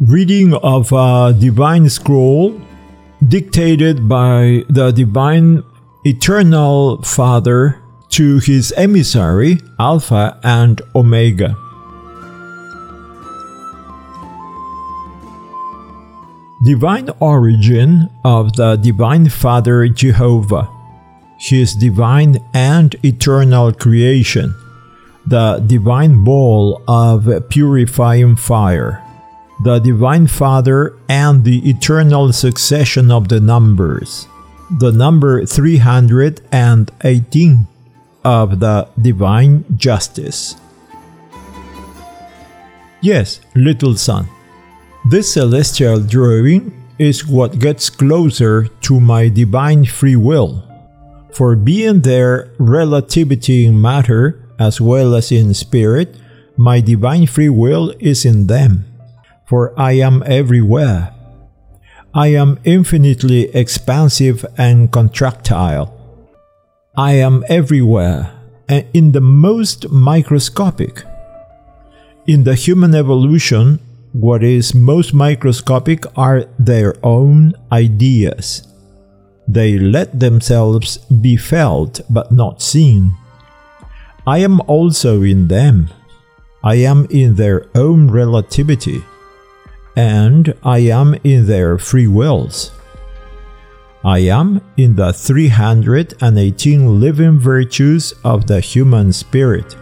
Reading of a divine scroll dictated by the divine eternal Father to his emissary, Alpha and Omega. Divine origin of the Divine Father Jehovah, his divine and eternal creation, the divine ball of purifying fire, the Divine Father and the eternal succession of the numbers, the number 318 of the divine justice. Yes, little son, this celestial drawing is what gets closer to my divine free will. For being there relativity in matter as well as in spirit, my divine free will is in them. For I am everywhere. I am infinitely expansive and contractile. I am everywhere and in the most microscopic. In the human evolution, what is most microscopic are their own ideas. They let themselves be felt but not seen. I am also in them. I am in their own relativity. And I am in their free wills. I am in the 318 living virtues of the human spirit.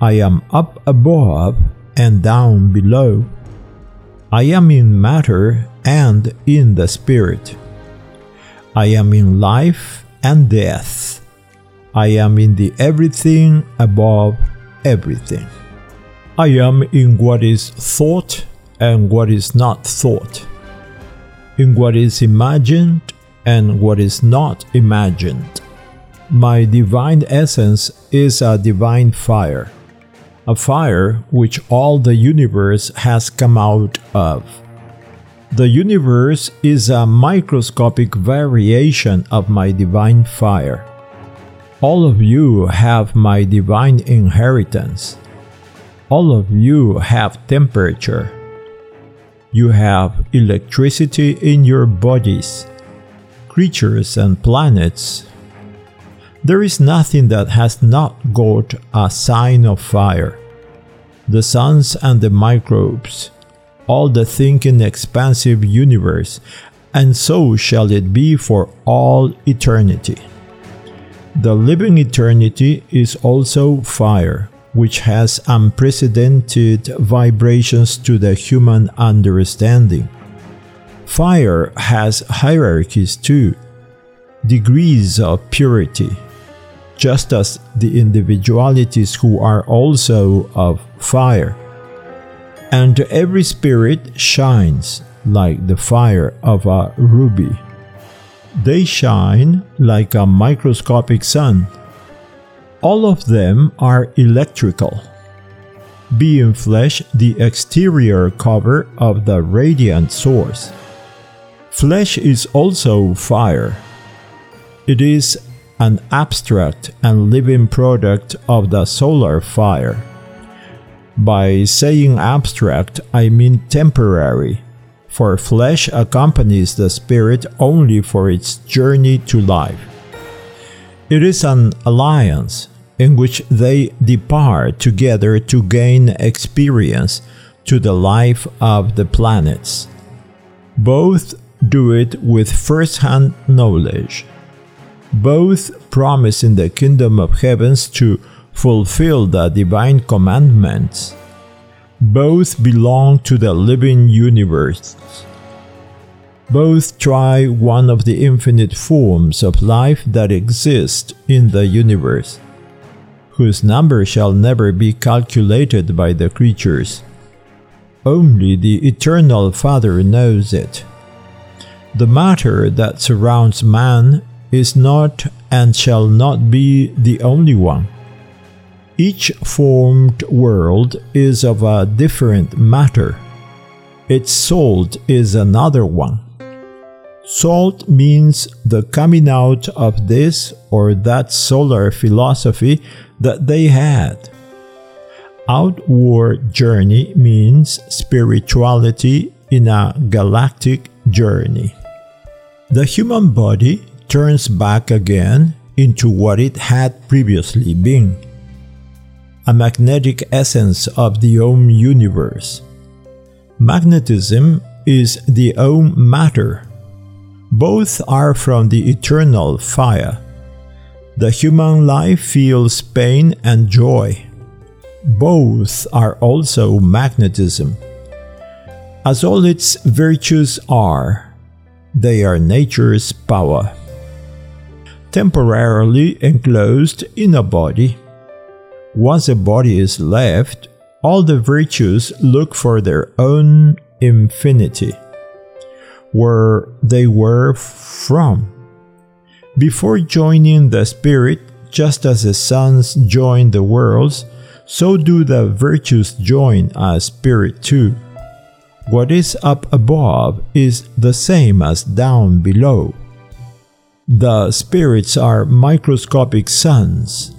I am up above and down below. I am in matter and in the spirit. I am in life and death. I am in the everything above everything. I am in what is thought and what is not thought in what is imagined and what is not imagined. My divine essence is a divine fire, a fire which all the universe has come out of. The universe is a microscopic variation of my divine fire. All of you have my divine inheritance. All of you have temperature you have electricity in your bodies, creatures and planets. There is nothing that has not got a sign of fire. The suns and the microbes, all the thinking expansive universe, and so shall it be for all eternity. The living eternity is also fire which has unprecedented vibrations to the human understanding. Fire has hierarchies too, degrees of purity, just as the individualities who are also of fire. And every spirit shines like the fire of a ruby. They shine like a microscopic sun all of them are electrical. Being flesh the exterior cover of the radiant source. Flesh is also fire. It is an abstract and living product of the solar fire. By saying abstract, I mean temporary, for flesh accompanies the spirit only for its journey to life. It is an alliance, in which they depart together to gain experience to the life of the planets. Both do it with first hand knowledge. Both promise in the kingdom of heavens to fulfill the divine commandments. Both belong to the living universe. Both try one of the infinite forms of life that exist in the universe whose number shall never be calculated by the creatures. Only the Eternal Father knows it. The matter that surrounds man is not and shall not be the only one. Each formed world is of a different matter. Its salt is another one. Salt means the coming out of this or that solar philosophy that they had. outward journey means spirituality in a galactic journey. The human body turns back again into what it had previously been a magnetic essence of the Om universe. Magnetism is the Om matter. Both are from the eternal fire. The human life feels pain and joy. Both are also magnetism. As all its virtues are, they are nature's power. Temporarily enclosed in a body, once a body is left, all the virtues look for their own infinity, where they were from. Before joining the Spirit, just as the suns join the worlds, so do the virtues join a Spirit too. What is up above is the same as down below. The spirits are microscopic suns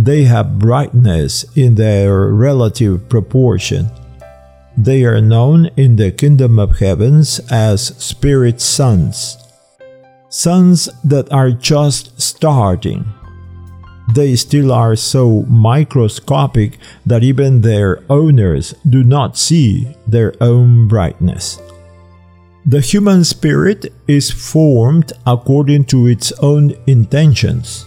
they have brightness in their relative proportion. They are known in the kingdom of heavens as spirit suns, suns that are just starting. They still are so microscopic that even their owners do not see their own brightness. The human spirit is formed according to its own intentions.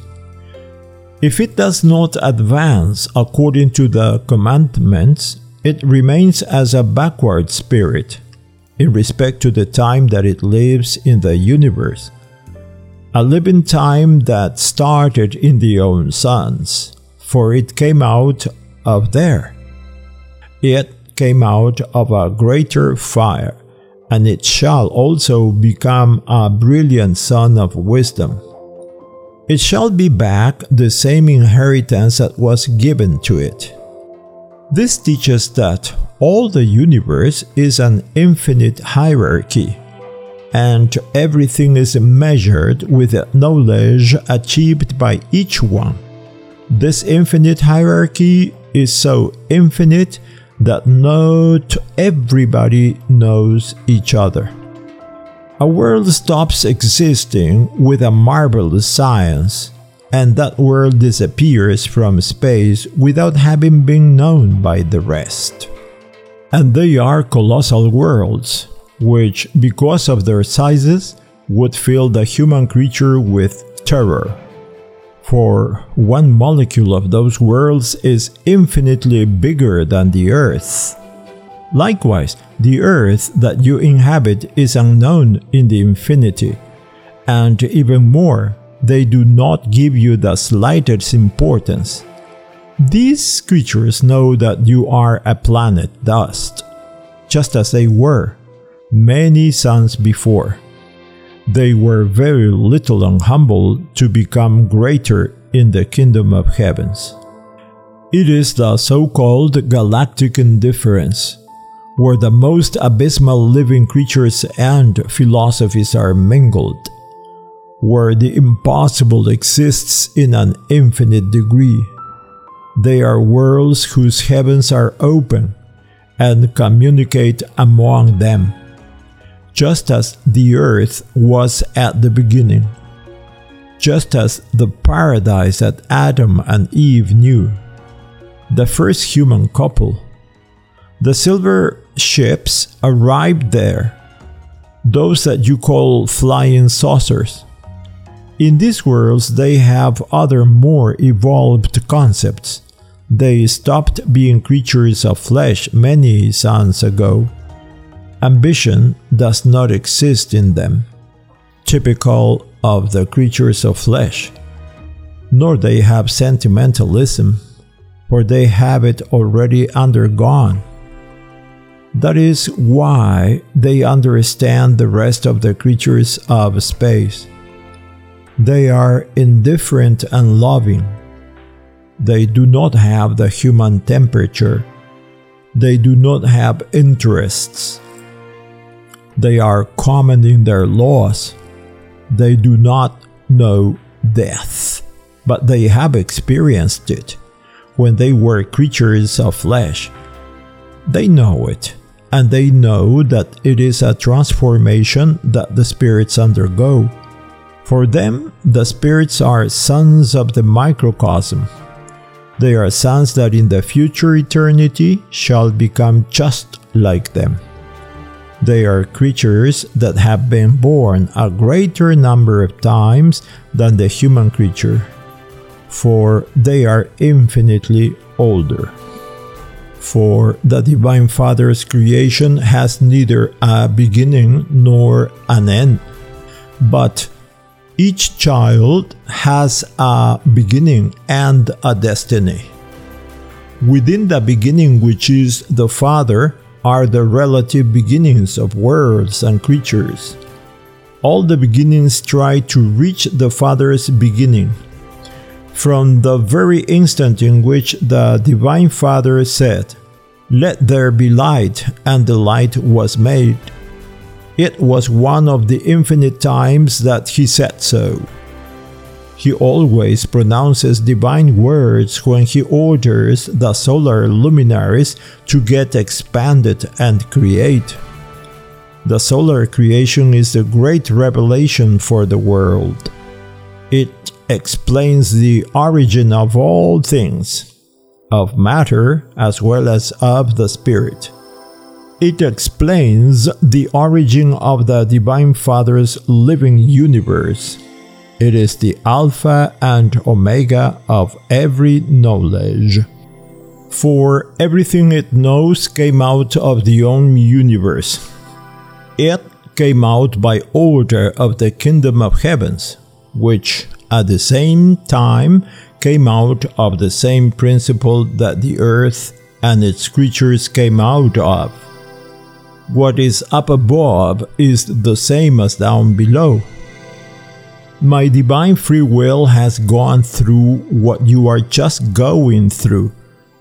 If it does not advance according to the commandments, it remains as a backward spirit in respect to the time that it lives in the universe. A living time that started in the own suns, for it came out of there. It came out of a greater fire, and it shall also become a brilliant sun of wisdom it shall be back the same inheritance that was given to it. This teaches that all the universe is an infinite hierarchy, and everything is measured with knowledge achieved by each one. This infinite hierarchy is so infinite that not everybody knows each other. A world stops existing with a marvelous science, and that world disappears from space without having been known by the rest. And they are colossal worlds, which, because of their sizes, would fill the human creature with terror. For one molecule of those worlds is infinitely bigger than the Earth. Likewise, the earth that you inhabit is unknown in the infinity, and even more, they do not give you the slightest importance. These creatures know that you are a planet dust, just as they were many suns before. They were very little and humble to become greater in the kingdom of heavens. It is the so called galactic indifference where the most abysmal living creatures and philosophies are mingled, where the impossible exists in an infinite degree. They are worlds whose heavens are open and communicate among them, just as the earth was at the beginning, just as the paradise that Adam and Eve knew, the first human couple. The silver ships arrived there, those that you call flying saucers. In these worlds, they have other more evolved concepts. They stopped being creatures of flesh many suns ago. Ambition does not exist in them, typical of the creatures of flesh. Nor they have sentimentalism, for they have it already undergone. That is why they understand the rest of the creatures of space. They are indifferent and loving. They do not have the human temperature. They do not have interests. They are common in their laws. They do not know death, but they have experienced it when they were creatures of flesh. They know it, and they know that it is a transformation that the spirits undergo. For them, the spirits are sons of the microcosm. They are sons that in the future eternity shall become just like them. They are creatures that have been born a greater number of times than the human creature, for they are infinitely older. For the Divine Father's creation has neither a beginning nor an end, but each child has a beginning and a destiny. Within the beginning, which is the Father, are the relative beginnings of worlds and creatures. All the beginnings try to reach the Father's beginning. From the very instant in which the Divine Father said, Let there be light, and the light was made, it was one of the infinite times that he said so. He always pronounces divine words when he orders the solar luminaries to get expanded and create. The solar creation is a great revelation for the world. It explains the origin of all things, of matter as well as of the spirit. It explains the origin of the Divine Father's living universe. It is the Alpha and Omega of every knowledge. For everything it knows came out of the own universe. It came out by order of the kingdom of heavens, which at the same time came out of the same principle that the earth and its creatures came out of. What is up above is the same as down below. My divine free will has gone through what you are just going through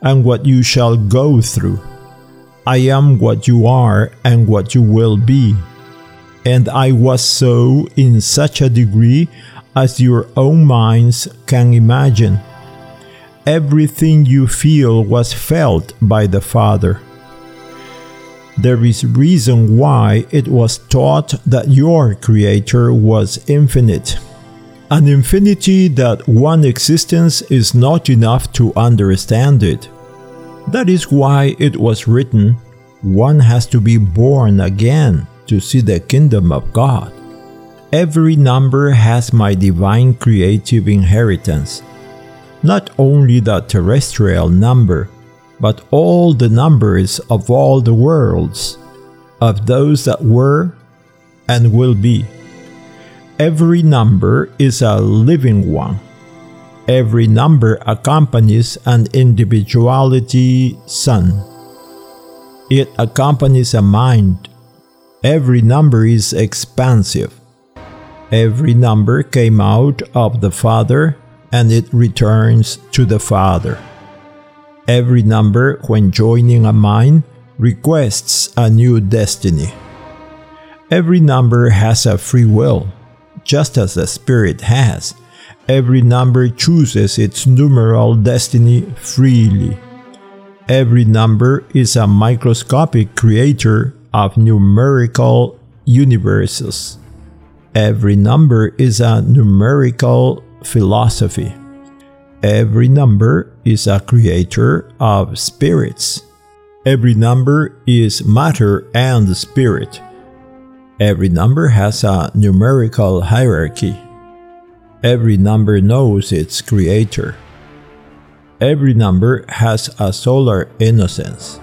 and what you shall go through. I am what you are and what you will be. And I was so in such a degree as your own minds can imagine. Everything you feel was felt by the Father. There is reason why it was taught that your Creator was infinite. An infinity that one existence is not enough to understand it. That is why it was written, one has to be born again to see the kingdom of God. Every number has my divine creative inheritance. Not only the terrestrial number, but all the numbers of all the worlds, of those that were and will be. Every number is a living one. Every number accompanies an individuality son. It accompanies a mind. Every number is expansive. Every number came out of the Father and it returns to the Father. Every number, when joining a mind, requests a new destiny. Every number has a free will, just as the Spirit has. Every number chooses its numeral destiny freely. Every number is a microscopic creator of numerical universes. Every number is a numerical philosophy. Every number is a creator of spirits. Every number is matter and spirit. Every number has a numerical hierarchy. Every number knows its creator. Every number has a solar innocence.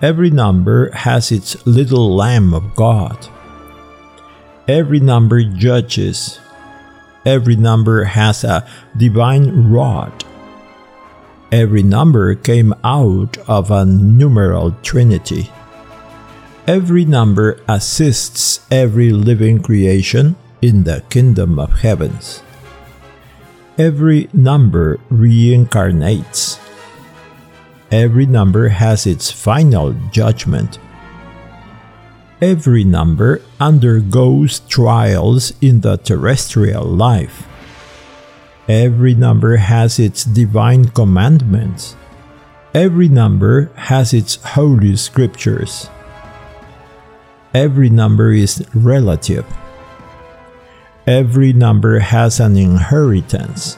Every number has its little Lamb of God. Every number judges Every number has a divine rod. Every number came out of a numeral trinity. Every number assists every living creation in the kingdom of heavens. Every number reincarnates. Every number has its final judgment every number undergoes trials in the terrestrial life. Every number has its divine commandments. Every number has its holy scriptures. Every number is relative. Every number has an inheritance.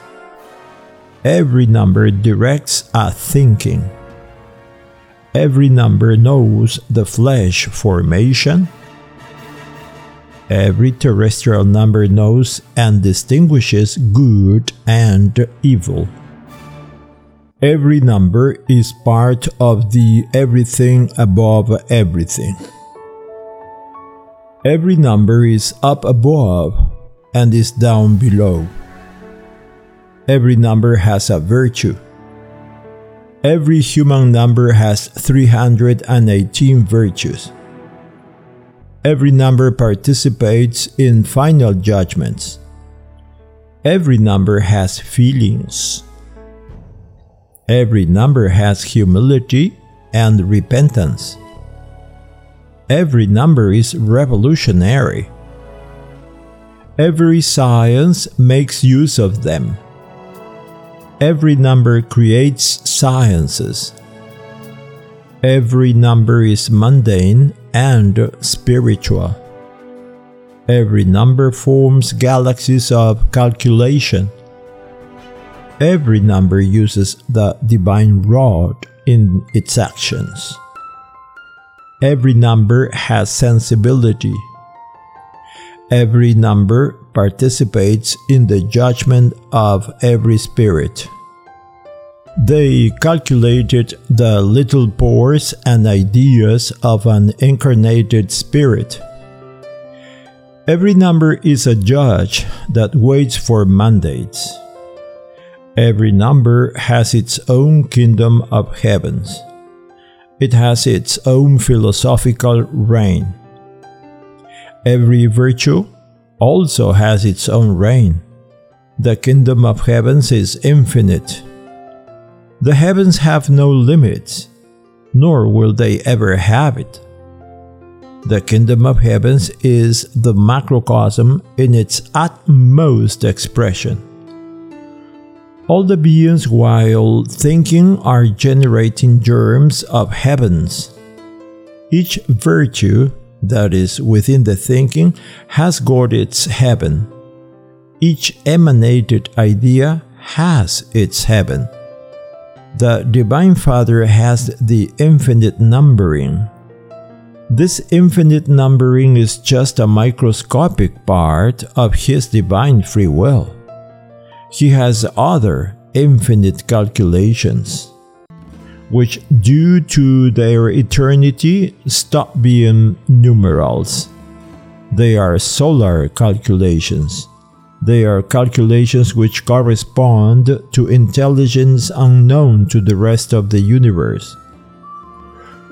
Every number directs a thinking. Every number knows the flesh formation. Every terrestrial number knows and distinguishes good and evil. Every number is part of the everything above everything. Every number is up above and is down below. Every number has a virtue. Every human number has 318 virtues. Every number participates in final judgments. Every number has feelings. Every number has humility and repentance. Every number is revolutionary. Every science makes use of them. Every number creates sciences. Every number is mundane and spiritual. Every number forms galaxies of calculation. Every number uses the divine rod in its actions. Every number has sensibility. Every number participates in the judgment of every spirit. They calculated the little pores and ideas of an incarnated spirit. Every number is a judge that waits for mandates. Every number has its own kingdom of heavens. It has its own philosophical reign. Every virtue also has its own reign. The kingdom of heavens is infinite. The heavens have no limits, nor will they ever have it. The kingdom of heavens is the macrocosm in its utmost expression. All the beings, while thinking, are generating germs of heavens. Each virtue that is within the thinking has got its heaven. Each emanated idea has its heaven. The Divine Father has the infinite numbering. This infinite numbering is just a microscopic part of His divine free will he has other infinite calculations, which, due to their eternity, stop being numerals. They are solar calculations. They are calculations which correspond to intelligence unknown to the rest of the universe.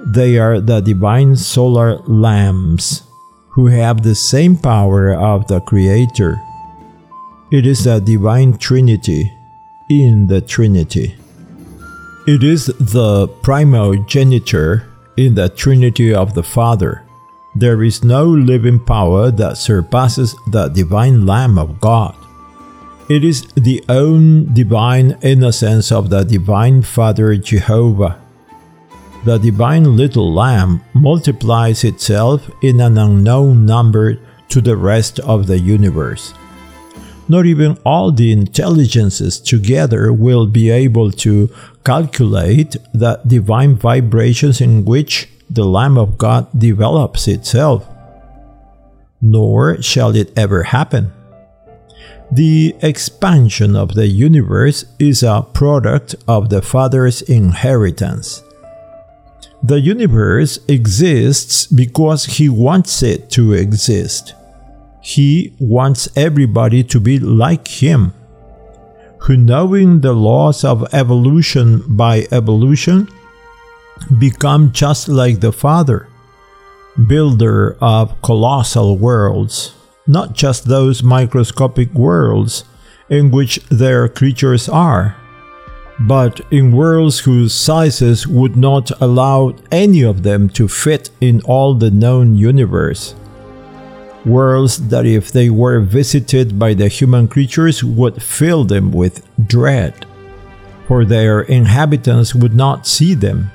They are the divine solar lamps, who have the same power of the Creator it is the Divine Trinity in the Trinity. It is the primogeniture in the Trinity of the Father. There is no living power that surpasses the divine Lamb of God. It is the own divine innocence of the divine Father Jehovah. The divine little lamb multiplies itself in an unknown number to the rest of the universe not even all the intelligences together will be able to calculate the divine vibrations in which the Lamb of God develops itself. Nor shall it ever happen. The expansion of the universe is a product of the Father's inheritance. The universe exists because He wants it to exist. He wants everybody to be like him, who, knowing the laws of evolution by evolution, become just like the Father, builder of colossal worlds, not just those microscopic worlds in which their creatures are, but in worlds whose sizes would not allow any of them to fit in all the known universe. worlds that, if they were visited by the human creatures, would fill them with dread, for their inhabitants would not see them,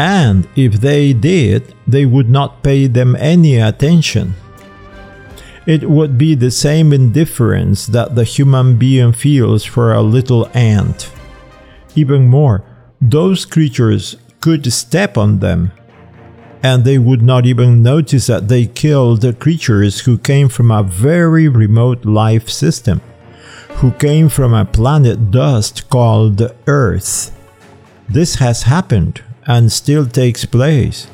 and if they did, they would not pay them any attention. It would be the same indifference that the human being feels for a little ant. Even more, those creatures could step on them and they would not even notice that they killed the creatures who came from a very remote life system, who came from a planet dust called Earth. This has happened and still takes place.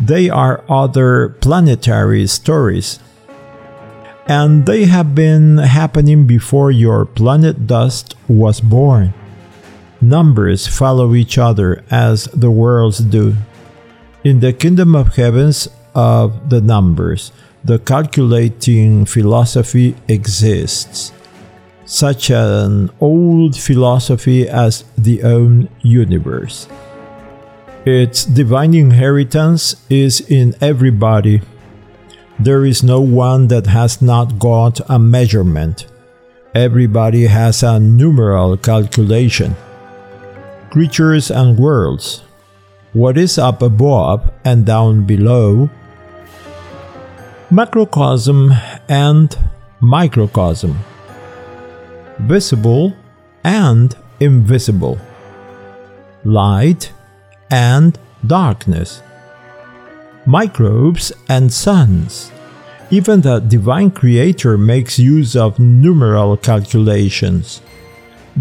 They are other planetary stories. And they have been happening before your planet dust was born. Numbers follow each other as the worlds do. In the kingdom of heavens of the numbers, the calculating philosophy exists, such an old philosophy as the own universe. Its divine inheritance is in everybody. There is no one that has not got a measurement. Everybody has a numeral calculation. Creatures and worlds, what is up above and down below, macrocosm and microcosm, visible and invisible, light and darkness, microbes and suns. Even the divine creator makes use of numeral calculations,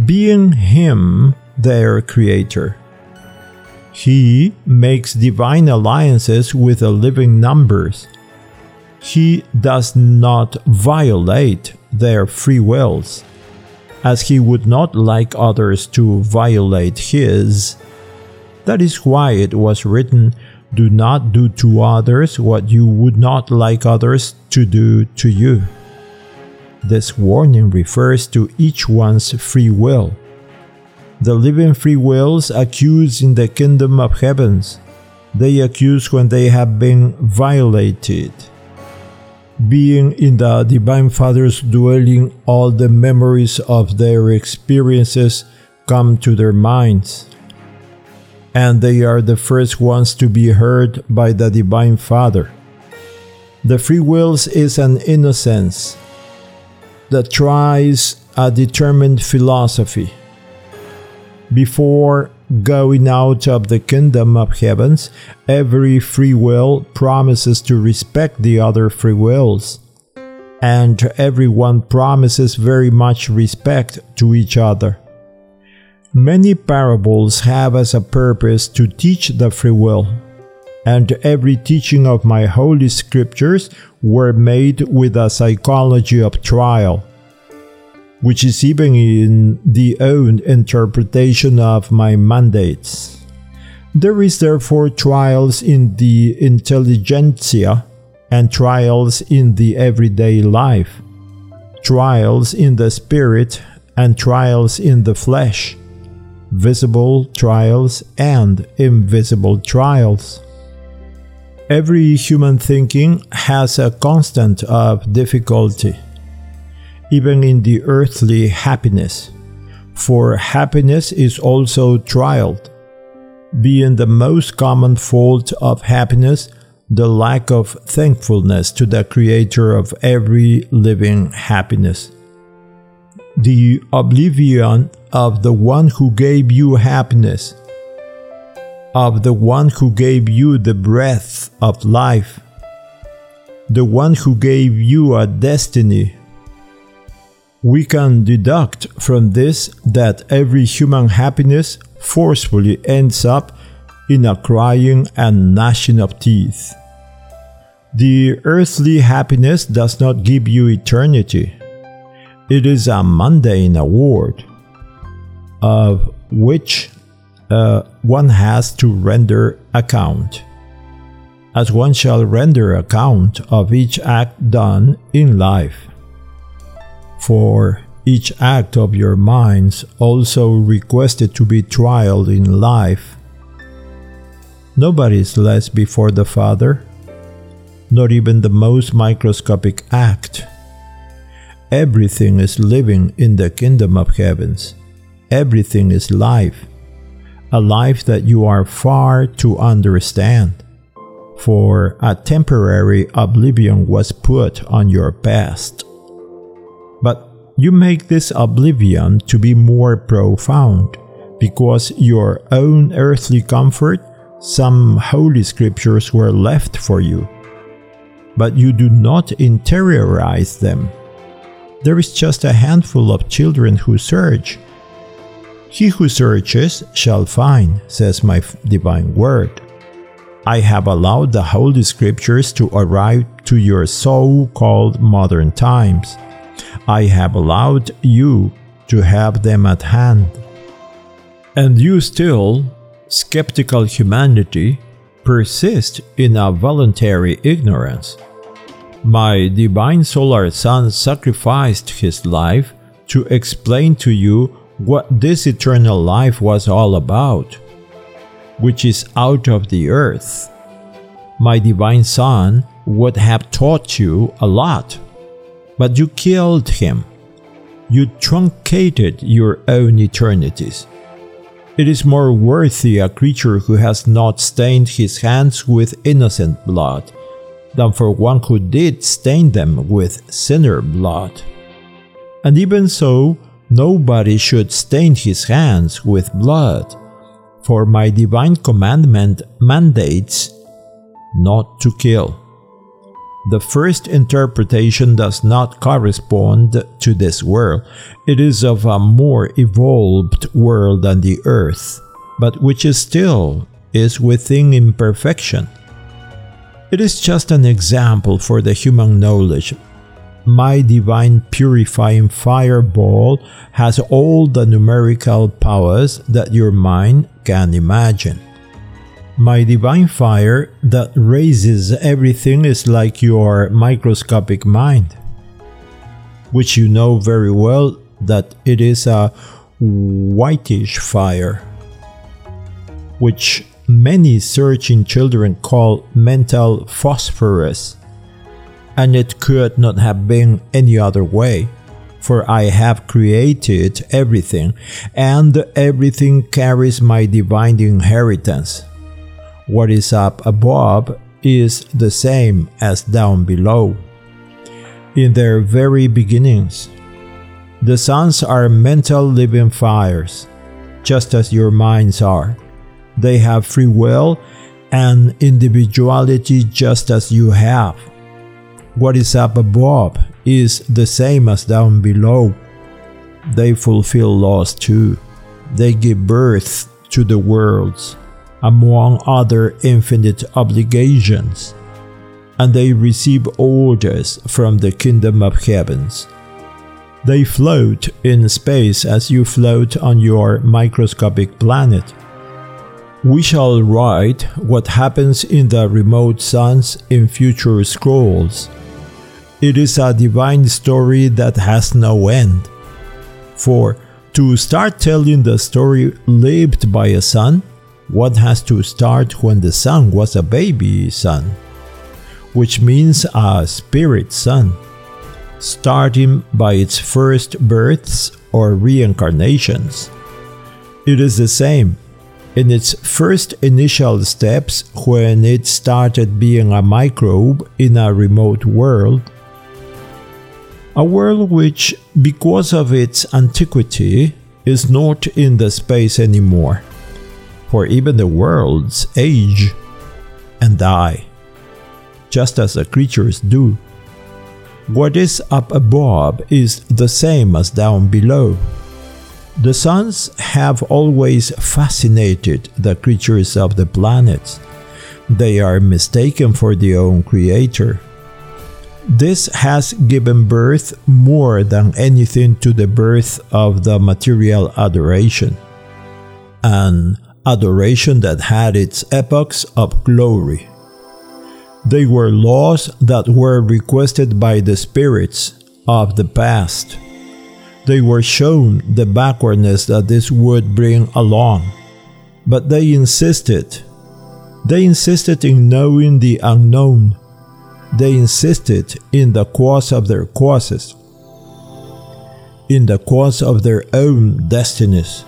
being him their creator. He makes divine alliances with the living numbers. He does not violate their free wills, as he would not like others to violate his. That is why it was written, Do not do to others what you would not like others to do to you. This warning refers to each one's free will the living free wills accuse in the kingdom of heavens. They accuse when they have been violated. Being in the Divine Father's dwelling, all the memories of their experiences come to their minds. And they are the first ones to be heard by the Divine Father. The free wills is an innocence that tries a determined philosophy before going out of the kingdom of heavens, every free will promises to respect the other free wills, and everyone promises very much respect to each other. Many parables have as a purpose to teach the free will, and every teaching of my holy scriptures were made with a psychology of trial which is even in the own interpretation of my mandates. There is therefore trials in the intelligentsia and trials in the everyday life, trials in the spirit and trials in the flesh, visible trials and invisible trials. Every human thinking has a constant of difficulty even in the earthly happiness. For happiness is also trialed, being the most common fault of happiness the lack of thankfulness to the Creator of every living happiness. The oblivion of the one who gave you happiness, of the one who gave you the breath of life, the one who gave you a destiny we can deduct from this that every human happiness forcefully ends up in a crying and gnashing of teeth. The earthly happiness does not give you eternity. It is a mundane award, of which uh, one has to render account, as one shall render account of each act done in life for each act of your minds also requested to be trialed in life. Nobody is less before the Father. not even the most microscopic act. Everything is living in the kingdom of heavens. Everything is life, a life that you are far to understand, for a temporary oblivion was put on your past. But you make this oblivion to be more profound, because your own earthly comfort, some holy scriptures were left for you. But you do not interiorize them there is just a handful of children who search. He who searches shall find, says my divine word. I have allowed the Holy Scriptures to arrive to your so called modern times. I have allowed you to have them at hand. And you still, skeptical humanity, persist in a voluntary ignorance. My divine solar son sacrificed his life to explain to you what this eternal life was all about, which is out of the earth. My divine son would have taught you a lot, but you killed him. You truncated your own eternities. It is more worthy a creature who has not stained his hands with innocent blood than for one who did stain them with sinner blood. And even so, nobody should stain his hands with blood, for my divine commandment mandates not to kill. The first interpretation does not correspond to this world. It is of a more evolved world than the earth, but which is still is within imperfection. It is just an example for the human knowledge. My divine purifying fireball has all the numerical powers that your mind can imagine. My divine fire that raises everything is like your microscopic mind, which you know very well that it is a whitish fire, which many searching children call mental phosphorus, and it could not have been any other way. For I have created everything, and everything carries my divine inheritance. What is up above is the same as down below. In their very beginnings, the suns are mental living fires, just as your minds are. They have free will and individuality just as you have. What is up above is the same as down below. They fulfill laws too. They give birth to the worlds, among other infinite obligations, and they receive orders from the kingdom of heavens. They float in space as you float on your microscopic planet we shall write what happens in the remote suns in future scrolls. It is a divine story that has no end. For to start telling the story lived by a son, one has to start when the son was a baby son, which means a spirit son, starting by its first births or reincarnations. It is the same in its first initial steps when it started being a microbe in a remote world. A world which, because of its antiquity, is not in the space anymore, for even the worlds age and die, just as the creatures do. What is up above is the same as down below. The suns have always fascinated the creatures of the planets. They are mistaken for their own creator. This has given birth more than anything to the birth of the material adoration, an adoration that had its epochs of glory. They were laws that were requested by the spirits of the past they were shown the backwardness that this would bring along. But they insisted. They insisted in knowing the unknown. they insisted in the cause of their causes, in the cause of their own destinies,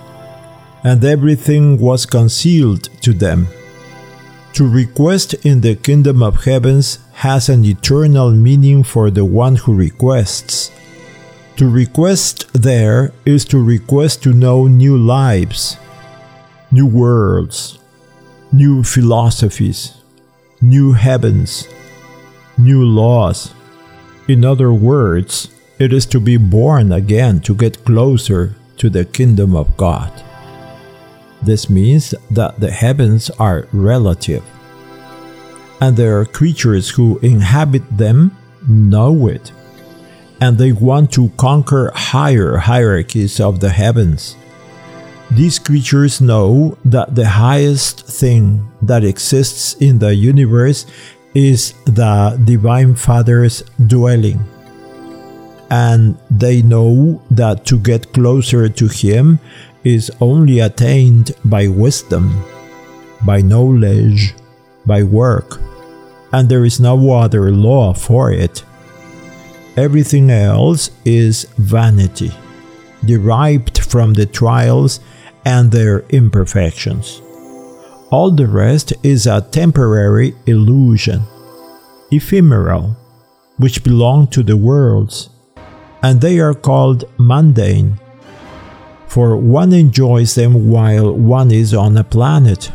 and everything was concealed to them. To request in the kingdom of heavens has an eternal meaning for the one who requests. To request there is to request to know new lives, new worlds, new philosophies, new heavens, new laws. In other words, it is to be born again to get closer to the kingdom of God. This means that the heavens are relative, and there are creatures who inhabit them know it, and they want to conquer higher hierarchies of the heavens. These creatures know that the highest thing that exists in the universe is the Divine Father's dwelling. And they know that to get closer to Him is only attained by wisdom, by knowledge, by work, and there is no other law for it. Everything else is vanity, derived from the trials and their imperfections. All the rest is a temporary illusion, ephemeral, which belong to the worlds, and they are called mundane for one enjoys them while one is on a planet.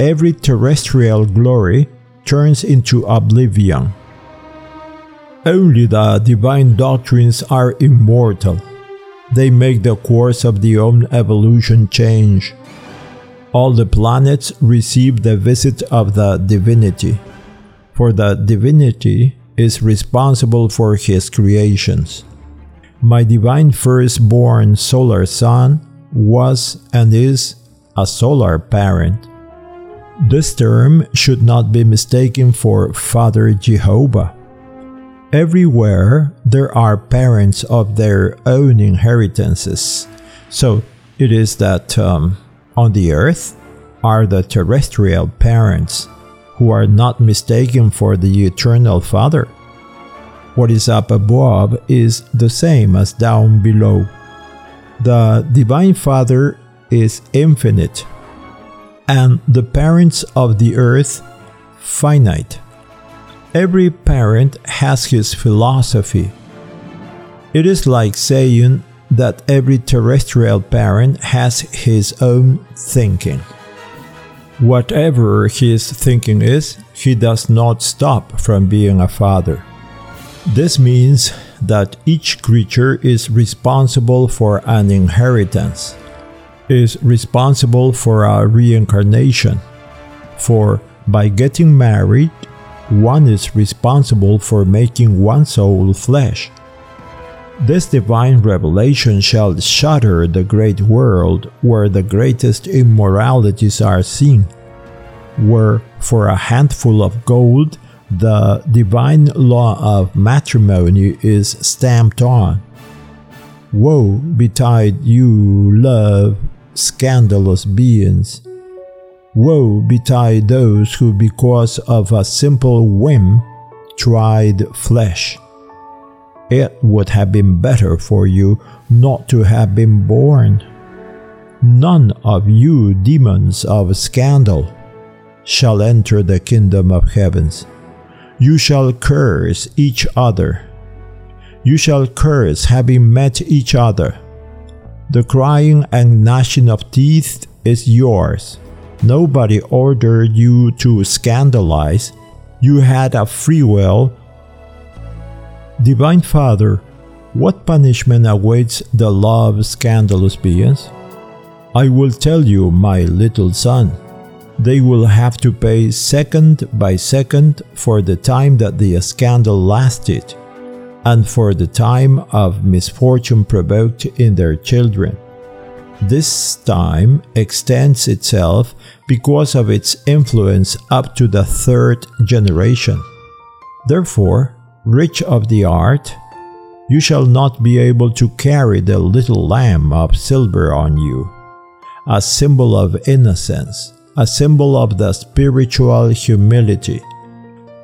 Every terrestrial glory turns into oblivion. Only the divine doctrines are immortal. They make the course of the own evolution change. All the planets receive the visit of the divinity, for the divinity is responsible for his creations. My divine firstborn solar son was and is a solar parent. This term should not be mistaken for Father Jehovah. Everywhere there are parents of their own inheritances. So it is that um, on the earth are the terrestrial parents who are not mistaken for the eternal Father. What is up above is the same as down below. The Divine Father is infinite, and the parents of the earth finite. Every parent has his philosophy. It is like saying that every terrestrial parent has his own thinking. Whatever his thinking is, he does not stop from being a father. This means that each creature is responsible for an inheritance, is responsible for a reincarnation. For by getting married, one is responsible for making one soul flesh. This divine revelation shall shatter the great world where the greatest immoralities are seen, where for a handful of gold the divine law of matrimony is stamped on. Woe betide you, love, scandalous beings! Woe betide those who, because of a simple whim, tried flesh. It would have been better for you not to have been born. None of you demons of scandal shall enter the kingdom of heavens. You shall curse each other. You shall curse having met each other. The crying and gnashing of teeth is yours. Nobody ordered you to scandalize. You had a free will. Divine Father, what punishment awaits the love scandalous beings? I will tell you, my little son they will have to pay second by second for the time that the scandal lasted and for the time of misfortune provoked in their children. This time extends itself because of its influence up to the third generation. Therefore, rich of the art, you shall not be able to carry the little lamb of silver on you, a symbol of innocence a symbol of the spiritual humility,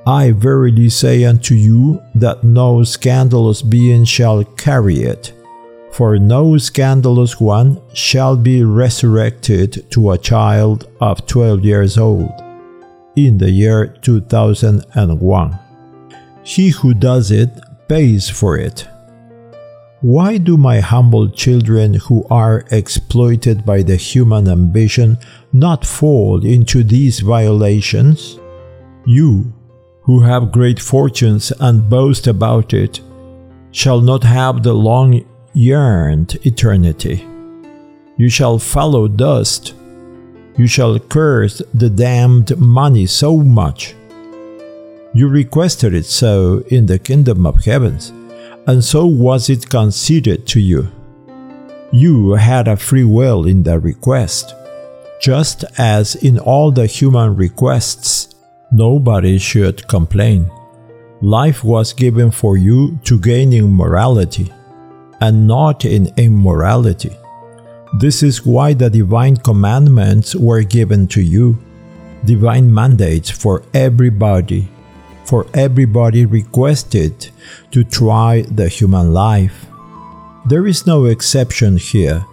I verily say unto you that no scandalous being shall carry it. For no scandalous one shall be resurrected to a child of twelve years old in the year 2001. He who does it pays for it. Why do my humble children who are exploited by the human ambition not fall into these violations? You, who have great fortunes and boast about it, shall not have the long yearned eternity. You shall follow dust. You shall curse the damned money so much. You requested it so in the kingdom of heavens, and so was it conceded to you. You had a free will in the request, just as in all the human requests Nobody should complain. Life was given for you to gain in morality, and not in immorality. This is why the divine commandments were given to you, divine mandates for everybody, for everybody requested to try the human life. There is no exception here.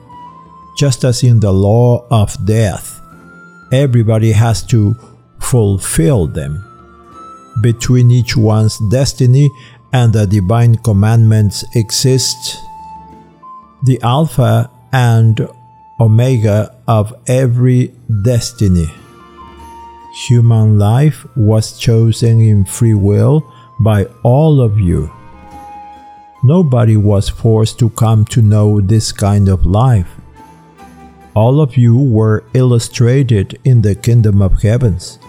Just as in the law of death, everybody has to fulfill them. Between each one's destiny and the divine commandments exists the Alpha and Omega of every destiny. Human life was chosen in free will by all of you. Nobody was forced to come to know this kind of life. All of you were illustrated in the kingdom of heavens.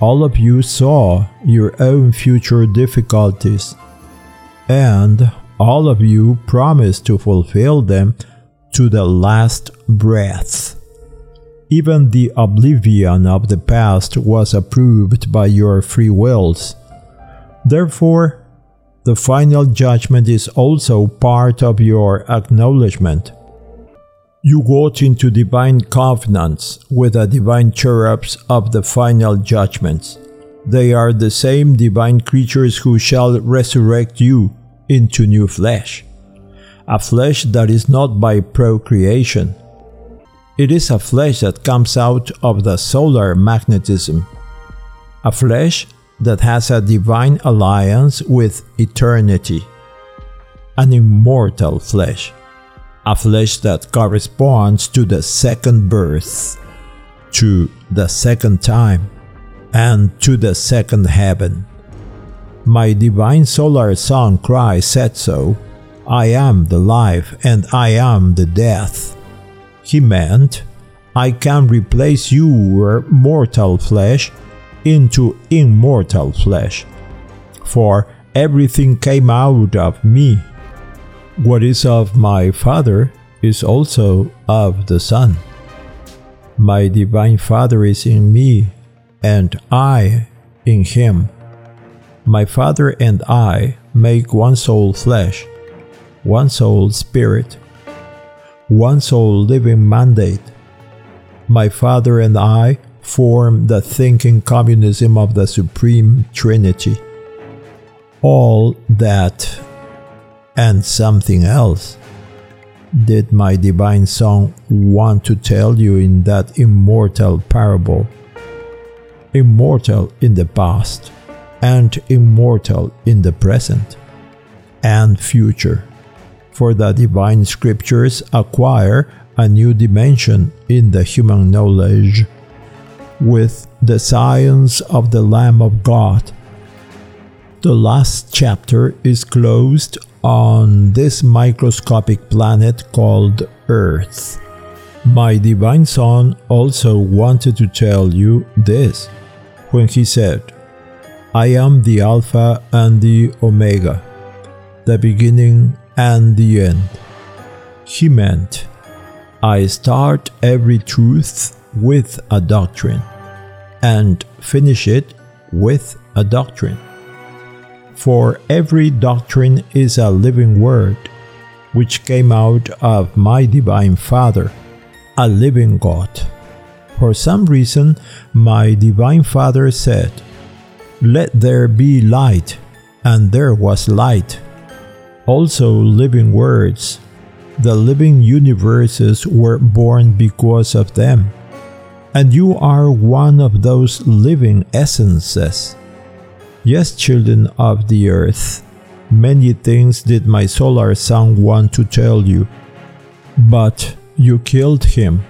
All of you saw your own future difficulties, and all of you promised to fulfill them to the last breath. Even the oblivion of the past was approved by your free wills. Therefore, the final judgment is also part of your acknowledgement. You got into divine covenants with the divine cherubs of the final judgments. They are the same divine creatures who shall resurrect you into new flesh. A flesh that is not by procreation. It is a flesh that comes out of the solar magnetism. A flesh that has a divine alliance with eternity. An immortal flesh a flesh that corresponds to the second birth, to the second time, and to the second heaven. My divine solar son Christ said so I am the life and I am the death. He meant, I can replace your mortal flesh into immortal flesh. For everything came out of me what is of my Father is also of the Son. My divine Father is in me, and I in him. My Father and I make one soul flesh, one soul spirit, one soul living mandate. My Father and I form the thinking communism of the Supreme Trinity. All that and something else did my divine son want to tell you in that immortal parable? Immortal in the past and immortal in the present and future. For the divine scriptures acquire a new dimension in the human knowledge with the science of the Lamb of God. The last chapter is closed on this microscopic planet called Earth. My divine son also wanted to tell you this when he said, I am the Alpha and the Omega, the beginning and the end. He meant, I start every truth with a doctrine and finish it with a doctrine. For every doctrine is a living word, which came out of my divine Father, a living God. For some reason, my divine Father said, Let there be light, and there was light. Also, living words. The living universes were born because of them. And you are one of those living essences. Yes, children of the earth, many things did my solar son want to tell you, but you killed him.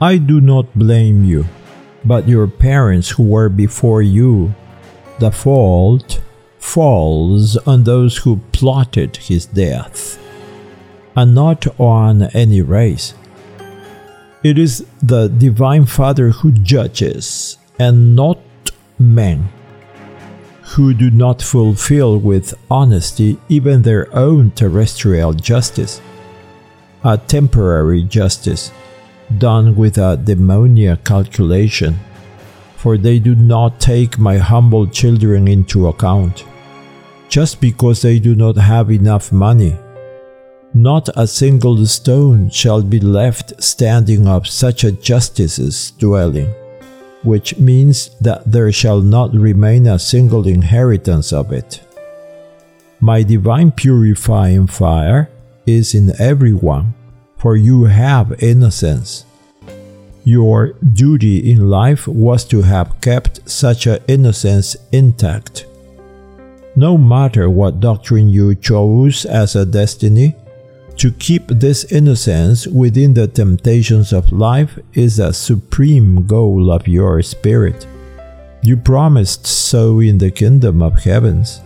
I do not blame you, but your parents who were before you the fault falls on those who plotted his death, and not on any race. It is the Divine Father who judges, and not men, who do not fulfill with honesty even their own terrestrial justice, a temporary justice done with a demoniac calculation for they do not take my humble children into account. Just because they do not have enough money, not a single stone shall be left standing of such a justice's dwelling, which means that there shall not remain a single inheritance of it. My divine purifying fire is in everyone, for you have innocence. Your duty in life was to have kept such an innocence intact. No matter what doctrine you chose as a destiny, to keep this innocence within the temptations of life is a supreme goal of your spirit. You promised so in the kingdom of heavens.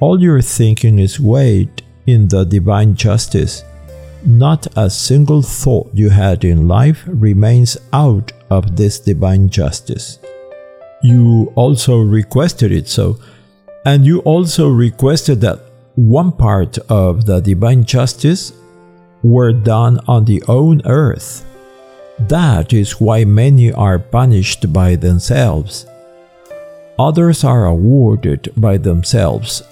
All your thinking is weighed in the divine justice not a single thought you had in life remains out of this divine justice. You also requested it so, and you also requested that one part of the divine justice were done on the own earth. That is why many are punished by themselves. Others are awarded by themselves.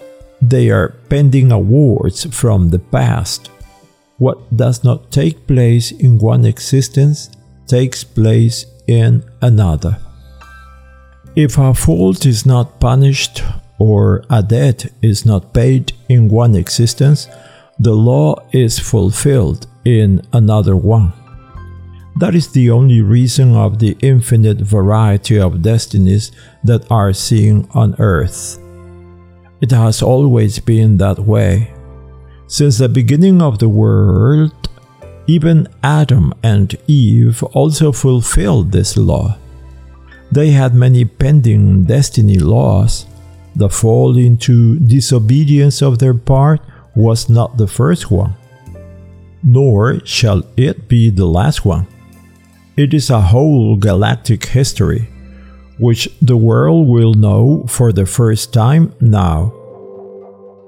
They are pending awards from the past what does not take place in one existence takes place in another. If a fault is not punished or a debt is not paid in one existence, the law is fulfilled in another one. That is the only reason of the infinite variety of destinies that are seen on earth. It has always been that way since the beginning of the world, even Adam and Eve also fulfilled this law. They had many pending destiny laws. The fall into disobedience of their part was not the first one, nor shall it be the last one. It is a whole galactic history, which the world will know for the first time now.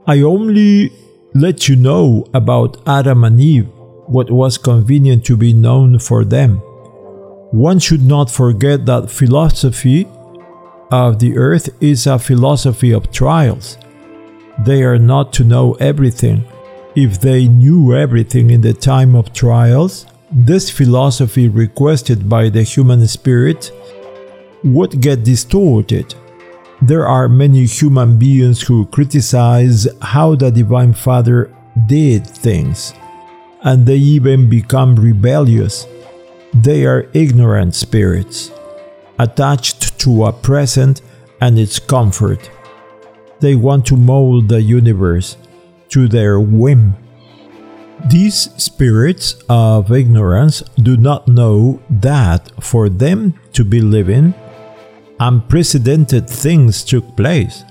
I only let you know about Adam and Eve, what was convenient to be known for them. One should not forget that philosophy of the earth is a philosophy of trials. They are not to know everything. If they knew everything in the time of trials, this philosophy requested by the human spirit would get distorted there are many human beings who criticize how the Divine Father did things, and they even become rebellious. They are ignorant spirits, attached to a present and its comfort. They want to mold the universe to their whim. These spirits of ignorance do not know that for them to be living, unprecedented things took place.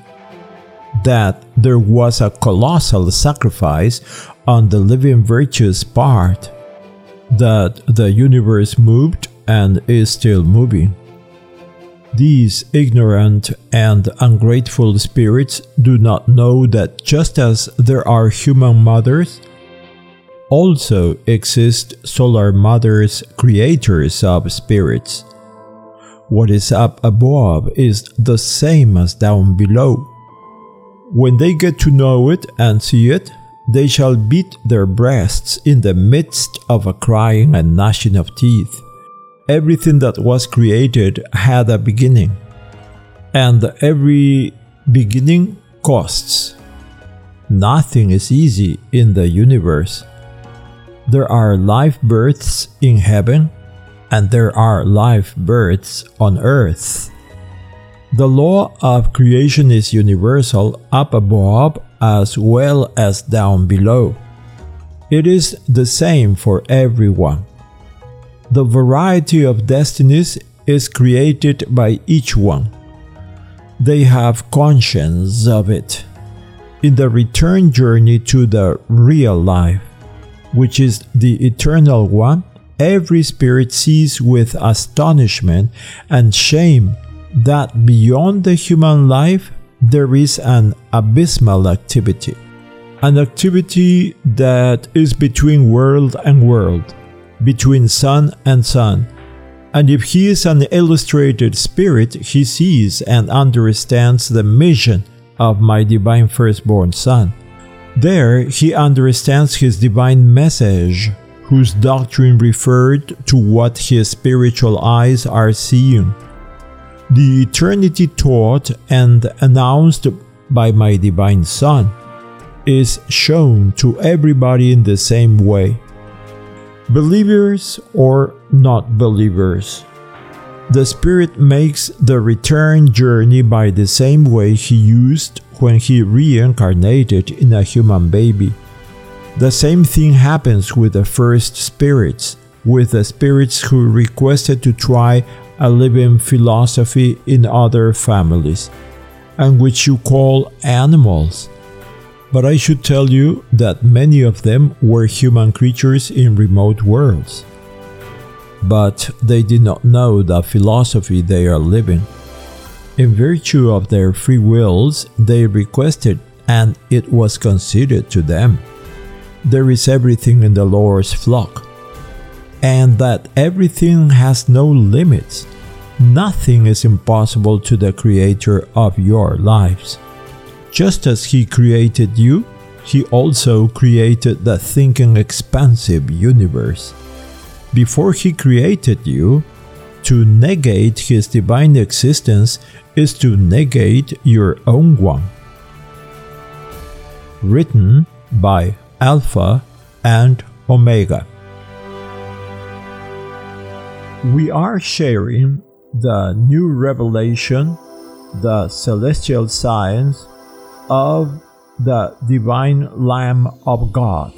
That there was a colossal sacrifice on the living virtue's part. That the universe moved and is still moving. These ignorant and ungrateful spirits do not know that just as there are human mothers, also exist solar mothers, creators of spirits what is up above is the same as down below. When they get to know it and see it, they shall beat their breasts in the midst of a crying and gnashing of teeth. Everything that was created had a beginning. and every beginning costs. Nothing is easy in the universe. There are live births in heaven, and there are live births on earth. The law of creation is universal up above as well as down below. It is the same for everyone. The variety of destinies is created by each one. They have conscience of it. In the return journey to the real life, which is the eternal one, every spirit sees with astonishment and shame that beyond the human life there is an abysmal activity. An activity that is between world and world, between sun and sun. And if he is an illustrated spirit, he sees and understands the mission of my divine firstborn son. There he understands his divine message, whose doctrine referred to what his spiritual eyes are seeing the eternity taught and announced by my divine Son is shown to everybody in the same way. Believers or not believers. The Spirit makes the return journey by the same way He used when He reincarnated in a human baby. The same thing happens with the first spirits, with the spirits who requested to try a living philosophy in other families, and which you call animals. But I should tell you that many of them were human creatures in remote worlds. But they did not know the philosophy they are living. In virtue of their free wills, they requested, and it was conceded to them. There is everything in the Lord's flock and that everything has no limits. Nothing is impossible to the Creator of your lives. Just as He created you, He also created the thinking expansive universe. Before He created you, to negate His divine existence is to negate your own one. Written by Alpha and Omega we are sharing the new revelation, the celestial science of the divine Lamb of God.